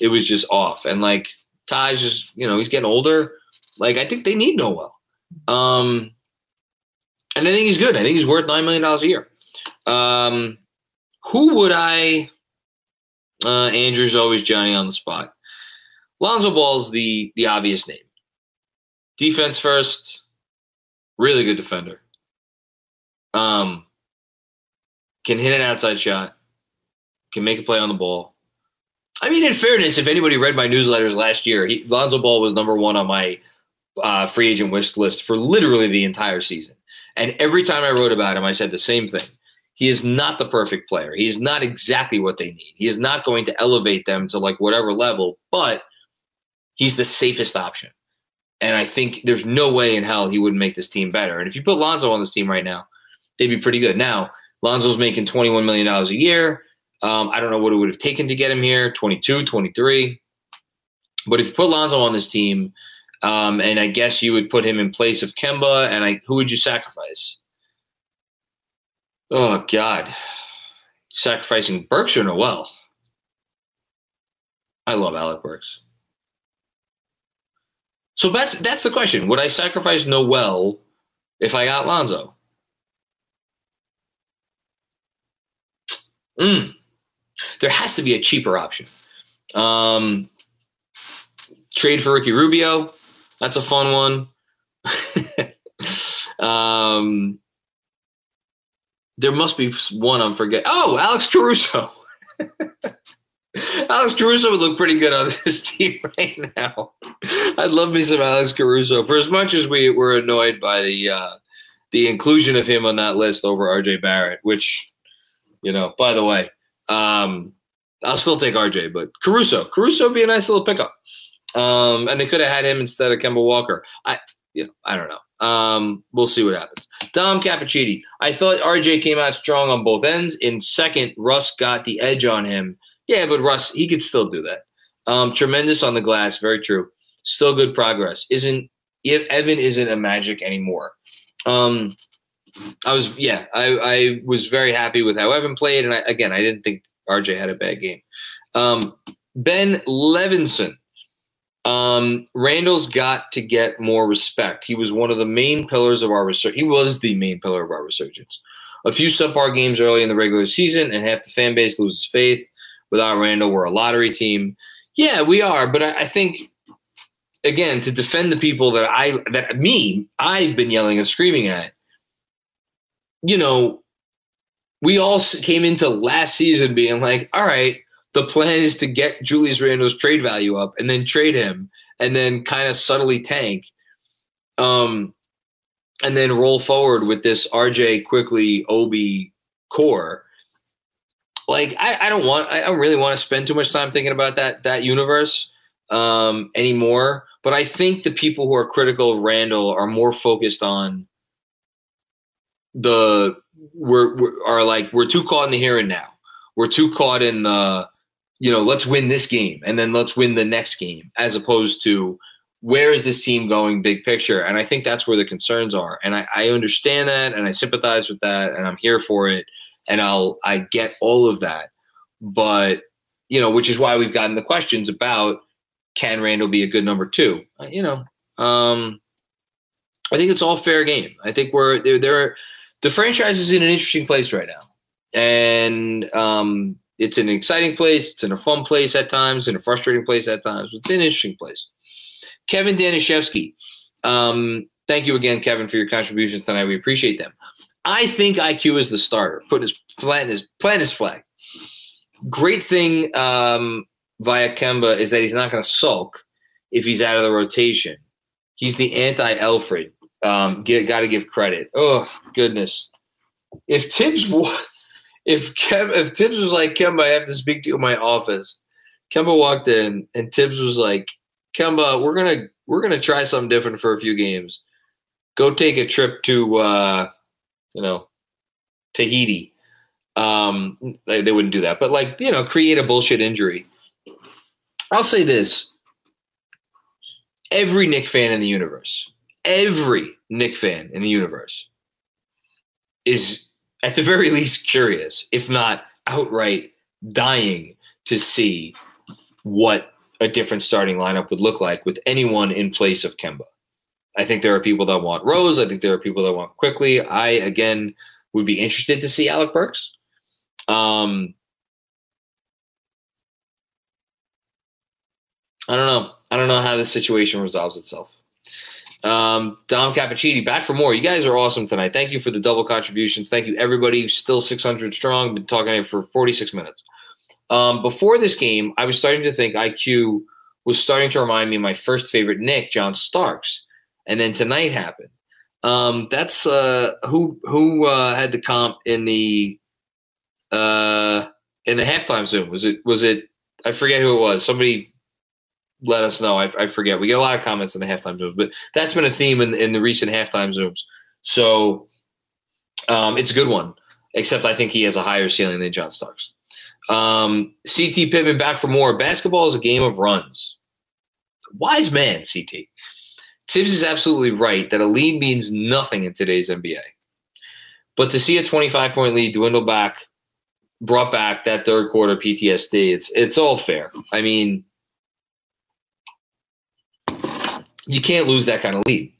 it was just off, and like Ty's just you know he's getting older. Like I think they need Noel, um, and I think he's good. I think he's worth nine million dollars a year. Um, who would I? Uh, Andrew's always Johnny on the spot. Lonzo Ball's the the obvious name. Defense first, really good defender. Um, can hit an outside shot, can make a play on the ball. I mean, in fairness, if anybody read my newsletters last year, he, Lonzo Ball was number one on my uh, free agent wish list for literally the entire season. And every time I wrote about him, I said the same thing. He is not the perfect player. He is not exactly what they need. He is not going to elevate them to like whatever level, but – he's the safest option. And I think there's no way in hell he wouldn't make this team better. And if you put Lonzo on this team right now, they'd be pretty good. Now, Lonzo's making $21 million a year. Um, I don't know what it would have taken to get him here 22, 23. But if you put Lonzo on this team, um, and I guess you would put him in place of Kemba, and I, who would you sacrifice? Oh, God. Sacrificing Burks or Noel? I love Alec Burks. So that's that's the question. Would I sacrifice Noel if I got Lonzo? Mm. There has to be a cheaper option. Um, trade for Ricky Rubio. That's a fun one. um, there must be one I'm forgetting. Oh, Alex Caruso. Alex Caruso would look pretty good on this team right now. I'd love me some Alex Caruso. For as much as we were annoyed by the uh, the inclusion of him on that list over RJ Barrett, which, you know, by the way, um, I'll still take RJ, but Caruso, Caruso would be a nice little pickup. Um, and they could have had him instead of Kemba Walker. I, you know, I don't know. Um, we'll see what happens. Dom Cappuccini. I thought RJ came out strong on both ends. In second, Russ got the edge on him yeah, but Russ, he could still do that. Um, tremendous on the glass, very true. Still good progress. Isn't if Evan isn't a magic anymore. Um, I was yeah, I, I was very happy with how Evan played, and I, again, I didn't think RJ had a bad game. Um, ben Levinson. Um, Randle's got to get more respect. He was one of the main pillars of our research. He was the main pillar of our resurgence. A few subpar games early in the regular season, and half the fan base loses faith without Randle, We're a lottery team. Yeah, we are. But I, I think again to defend the people that I that me I've been yelling and screaming at. You know, we all came into last season being like, all right, the plan is to get Julius Randle's trade value up and then trade him and then kind of subtly tank. Um, and then roll forward with this RJ Quickley Obi core like I, I don't want I don't really want to spend too much time thinking about that that universe um, anymore. But I think the people who are critical of Randle are more focused on the we're, we're are like we're too caught in the here and now. We're too caught in the you know let's win this game and then let's win the next game as opposed to where is this team going big picture and i think that's where the concerns are and I, I understand that and i sympathize with that and i'm here for it and I'll I get all of that. But you know, which is why we've gotten the questions about can Randle be a good number two? Uh, you know, um, I think it's all fair game. I think we're there. There, the franchise is in an interesting place right now, and um, it's an exciting place. It's in a fun place at times, in a frustrating place at times. It's an interesting place. Kevin Danishevsky, um, thank you again, Kevin, for your contributions tonight. We appreciate them. I think IQ is the starter. Put his plant his plant his flag. Great thing um, via Kemba is that he's not going to sulk if he's out of the rotation. He's the anti Elfrid. Um, got to give credit. Oh goodness! If Thibs if Kev, if Thibs was like Kemba, I have to speak to you in my office. Kemba walked in and Thibs was like, Kemba, we're gonna we're gonna try something different for a few games. Go take a trip to uh, you know Tahiti. Um, they, they wouldn't do that, but like you know, create a bullshit injury. I'll say this: every Knick fan in the universe, every Knick fan in the universe, is at the very least curious, if not outright dying to see what a different starting lineup would look like with anyone in place of Kemba. I think there are people that want Rose. I think there are people that want Quickley. I again would be interested to see Alec Burks. Um, I don't know. I don't know how this situation resolves itself. Um, Dom Cappuccini back for more. You guys are awesome tonight. Thank you for the double contributions. Thank you, everybody. Still 600 strong. Been talking for 46 minutes. Um, before this game, I was starting to think IQ was starting to remind me of my first favorite Knick, John Starks, and then tonight happened. Um, that's uh, who who uh, had the comp in the uh, in the halftime Zoom. Was it was it? I forget who it was. Somebody let us know. I, I, forget. We get a lot of comments in the halftime zooms, but that's been a theme in, in the recent halftime zooms. So um, it's a good one, except I think he has a higher ceiling than John Starks. Um, CT Pittman back for more. Basketball is a game of runs. Wise man, CT. Thibs is absolutely right that a lead means nothing in today's NBA. But to see a 25 point lead dwindle back, brought back that third quarter PTSD, it's it's all fair. I mean, You can't lose that kind of lead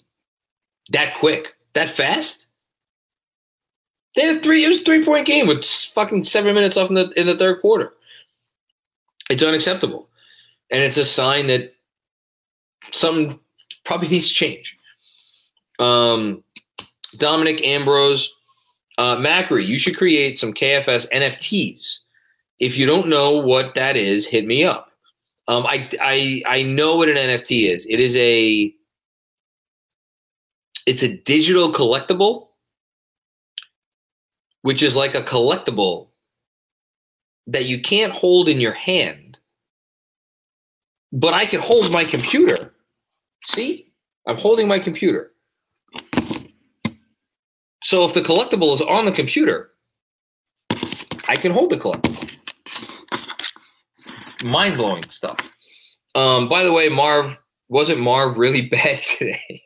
that quick, that fast. They had three. It was a three point game with fucking seven minutes left in the in the third quarter. It's unacceptable, and it's a sign that something probably needs to change. Um, Dominic Ambrose, uh, Macri, you should create some KFS NFTs. If you don't know what that is, hit me up. Um, I, I I know what an NFT is. It is a it's a digital collectible, which is like a collectible that you can't hold in your hand, but I can hold my computer. See, I'm holding my computer. So if the collectible is on the computer, I can hold the collectible mind blowing stuff. Um, by the way, Marv wasn't Marv really bad today.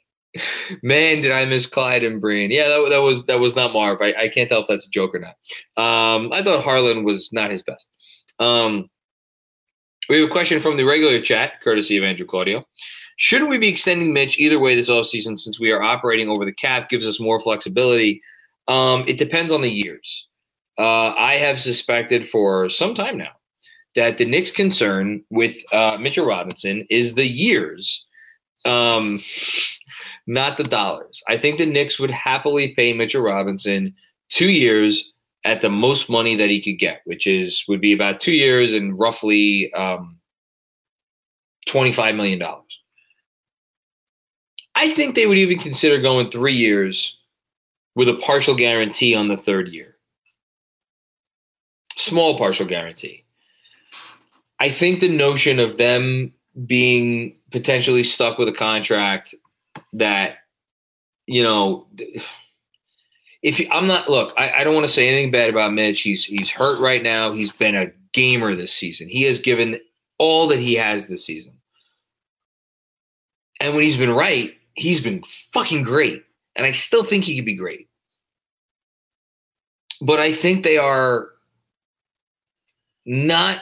Man, did I miss Clyde and Breen? Yeah, that, that was that was not Marv. I, I can't tell if that's a joke or not. Um, I thought Harlan was not his best. Um, we have a question from the regular chat, courtesy of Andrew Claudio. Shouldn't we be extending Mitch either way this offseason since we are operating over the cap, gives us more flexibility? Um, it depends on the years. Uh, I have suspected for some time now that the Knicks' concern with uh, Mitchell Robinson is the years, um, not the dollars. I think the Knicks would happily pay Mitchell Robinson two years at the most money that he could get, which is would be about two years and roughly um, twenty-five million dollars. I think they would even consider going three years with a partial guarantee on the third year. Small partial guarantee. I think the notion of them being potentially stuck with a contract that, you know, if you, I'm not look, I, I don't want to say anything bad about Mitch. He's he's hurt right now. He's been a gamer this season. He has given all that he has this season. And when he's been right, he's been fucking great. And I still think he could be great. But I think they are not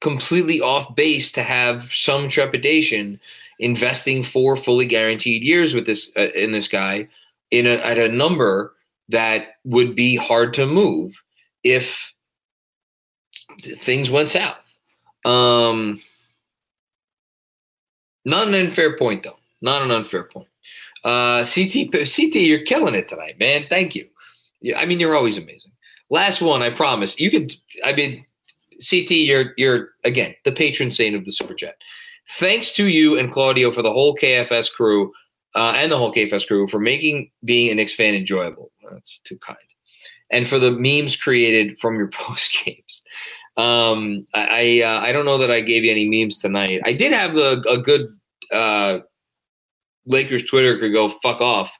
completely off base to have some trepidation investing four fully guaranteed years with this uh, in this guy in a, at a number that would be hard to move if things went south. Um, not an unfair point, though. Not an unfair point. Uh, CT, CT, you're killing it tonight, man. Thank you. I mean, you're always amazing. Last one, I promise. You could. I mean, CT, you're you're again the patron saint of the super chat. Thanks to you and Claudio for the whole KFS crew uh, and the whole KFS crew for making being a Knicks fan enjoyable. That's too kind. And for the memes created from your post games. Um, I I, uh, I, don't know that I gave you any memes tonight. I did have a, a good uh, Lakers Twitter could go fuck off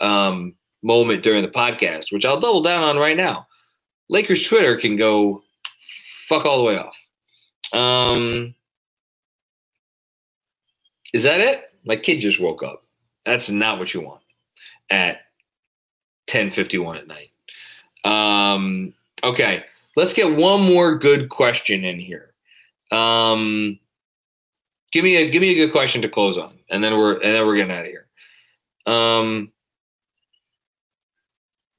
um, moment during the podcast, which I'll double down on right now. Lakers Twitter can go fuck all the way off. Um, is that it? My kid just woke up. That's not what you want at 10:51 at night. Um, okay, let's get one more good question in here. Um, give me a give me a good question to close on, and then we're and then we're getting out of here. Um,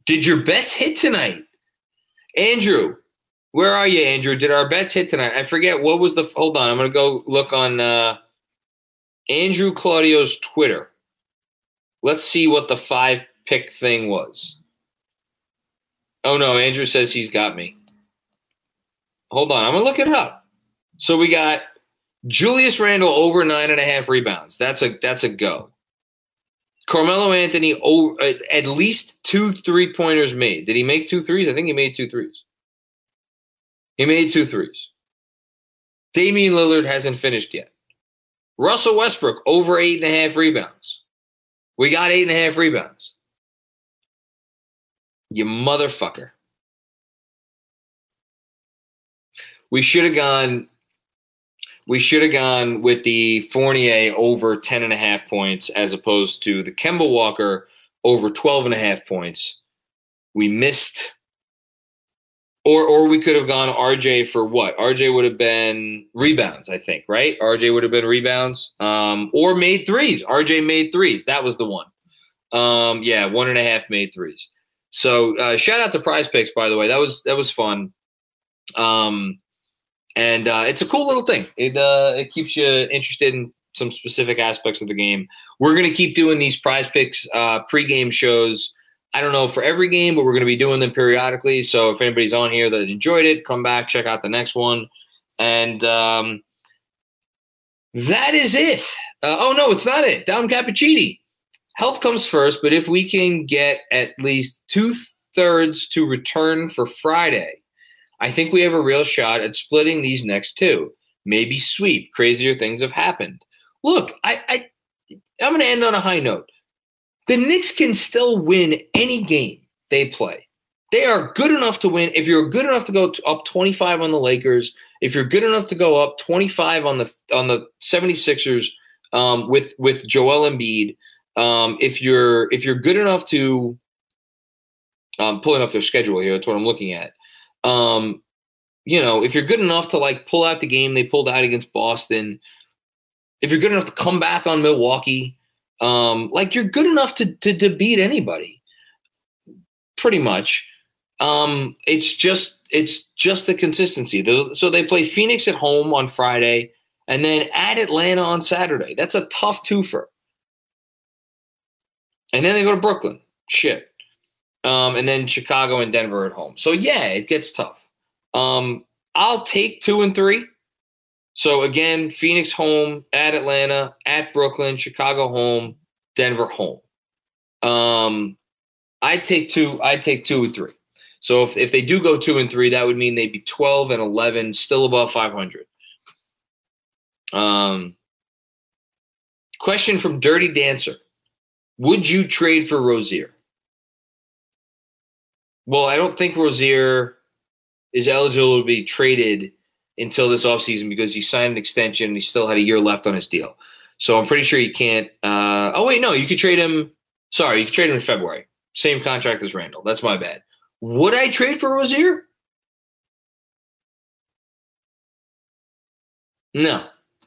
did your bets hit tonight, Andrew? Where are you, Andrew? Did our bets hit tonight? I forget what was the. Hold on, I'm gonna go look on uh, Andrew Claudio's Twitter. Let's see what the five pick thing was. Oh no, Andrew says he's got me. Hold on, I'm gonna look it up. So we got Julius Randle over nine and a half rebounds. That's a that's a go. Carmelo Anthony over uh, at least two three pointers made. Did he make two threes? I think he made two threes. He made two threes. Damian Lillard hasn't finished yet. Russell Westbrook over eight and a half rebounds. We got eight and a half rebounds. You motherfucker. We should have gone. We should have gone with the Fournier over 10 and a half points as opposed to the Kemba Walker over 12 and a half points. We missed or or we could have gone RJ for what? RJ would have been rebounds, I think, right? RJ would have been rebounds. Um, or made threes. RJ made threes. That was the one. Um, yeah, one and a half made threes. So uh, shout out to Prize Picks, by the way. That was that was fun. Um, and uh, it's a cool little thing. It uh, it keeps you interested in some specific aspects of the game. We're gonna keep doing these Prize Picks uh, pregame shows I don't know for every game, but we're to be doing them periodically. So if anybody's on here that enjoyed it, come back, check out the next one. And um, that is it. Uh, oh, no, it's not it. Dom Cappuccini. Health comes first, but if we can get at least two thirds to return for Friday, I think we have a real shot at splitting these next two. Maybe sweep. Crazier things have happened. Look, I, I I'm going to end on a high note. The Knicks can still win any game they play. They are good enough to win. If you're good enough to go up 25 on the Lakers, if you're good enough to go up 25 on the on the 76ers um, with with Joel Embiid, um, if you're if you're good enough to um, pulling up their schedule here, that's what I'm looking at. Um, you know, if you're good enough to like pull out the game they pulled out against Boston, if you're good enough to come back on Milwaukee, um, like you're good enough to, to, to beat anybody, pretty much. Um, it's just it's just the consistency. So they play Phoenix at home on Friday, and then at Atlanta on Saturday. That's a tough twofer. And then they go to Brooklyn. Shit. Um, and then Chicago and Denver at home. So yeah, it gets tough. Um, I'll take two and three. So again, Phoenix home, at Atlanta, at Brooklyn, Chicago home, Denver home. Um, I take two. I take two and three. So if, if they do go two and three, that would mean they'd be twelve and eleven, still above five hundred. Um, question from Dirty Dancer: Would you trade for Rozier? Well, I don't think Rozier is eligible to be traded until this offseason because he signed an extension and he still had a year left on his deal. So I'm pretty sure he can't. Uh, oh wait, no, you could trade him. Sorry, you could trade him in February. Same contract as Randle. That's my bad. Would I trade for Rozier? No,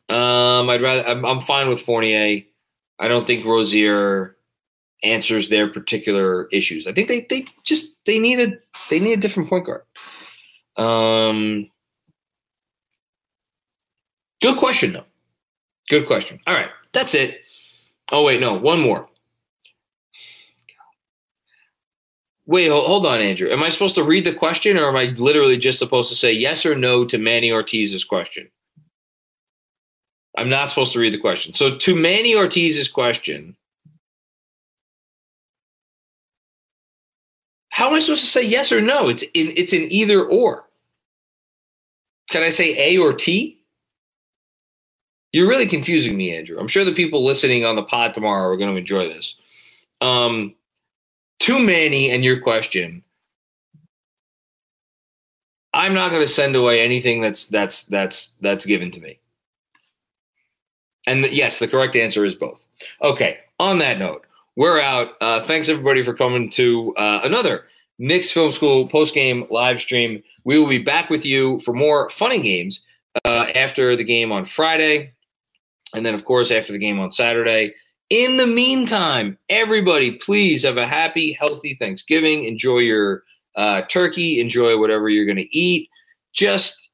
um, I'd rather. I'm, I'm fine with Fournier. I don't think Rozier answers their particular issues. I think they they just they need a they need a different point guard. Um, good question though. Good question. All right, that's it. Oh wait, no, one more. Wait, hold on, Andrew. Am I supposed to read the question, or am I literally just supposed to say yes or no to Manny Ortiz's question? I'm not supposed to read the question. So, to Manny Ortiz's question, how am I supposed to say yes or no? It's in it's in either or. Can I say A or T? You're really confusing me, Andrew. I'm sure the people listening on the pod tomorrow are going to enjoy this. Um, too many and your question i'm not going to send away anything that's that's that's that's given to me and yes the correct answer is both okay on that note we're out uh, thanks everybody for coming to uh, another Knicks Film School post game live stream. We will be back with you for more funny games uh, after the game on Friday, and then of course after the game on Saturday. In the meantime, everybody, please have a happy, healthy Thanksgiving. Enjoy your uh, turkey. Enjoy whatever you're going to eat. Just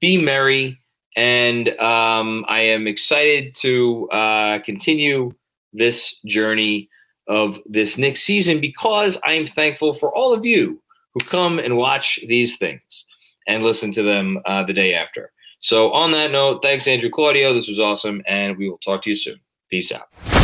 be merry. And um, I am excited to uh, continue this journey of this next season because I'm thankful for all of you who come and watch these things and listen to them uh, the day after. So, on that note, thanks, Andrew Claudio. This was awesome, and we will talk to you soon. Peace out.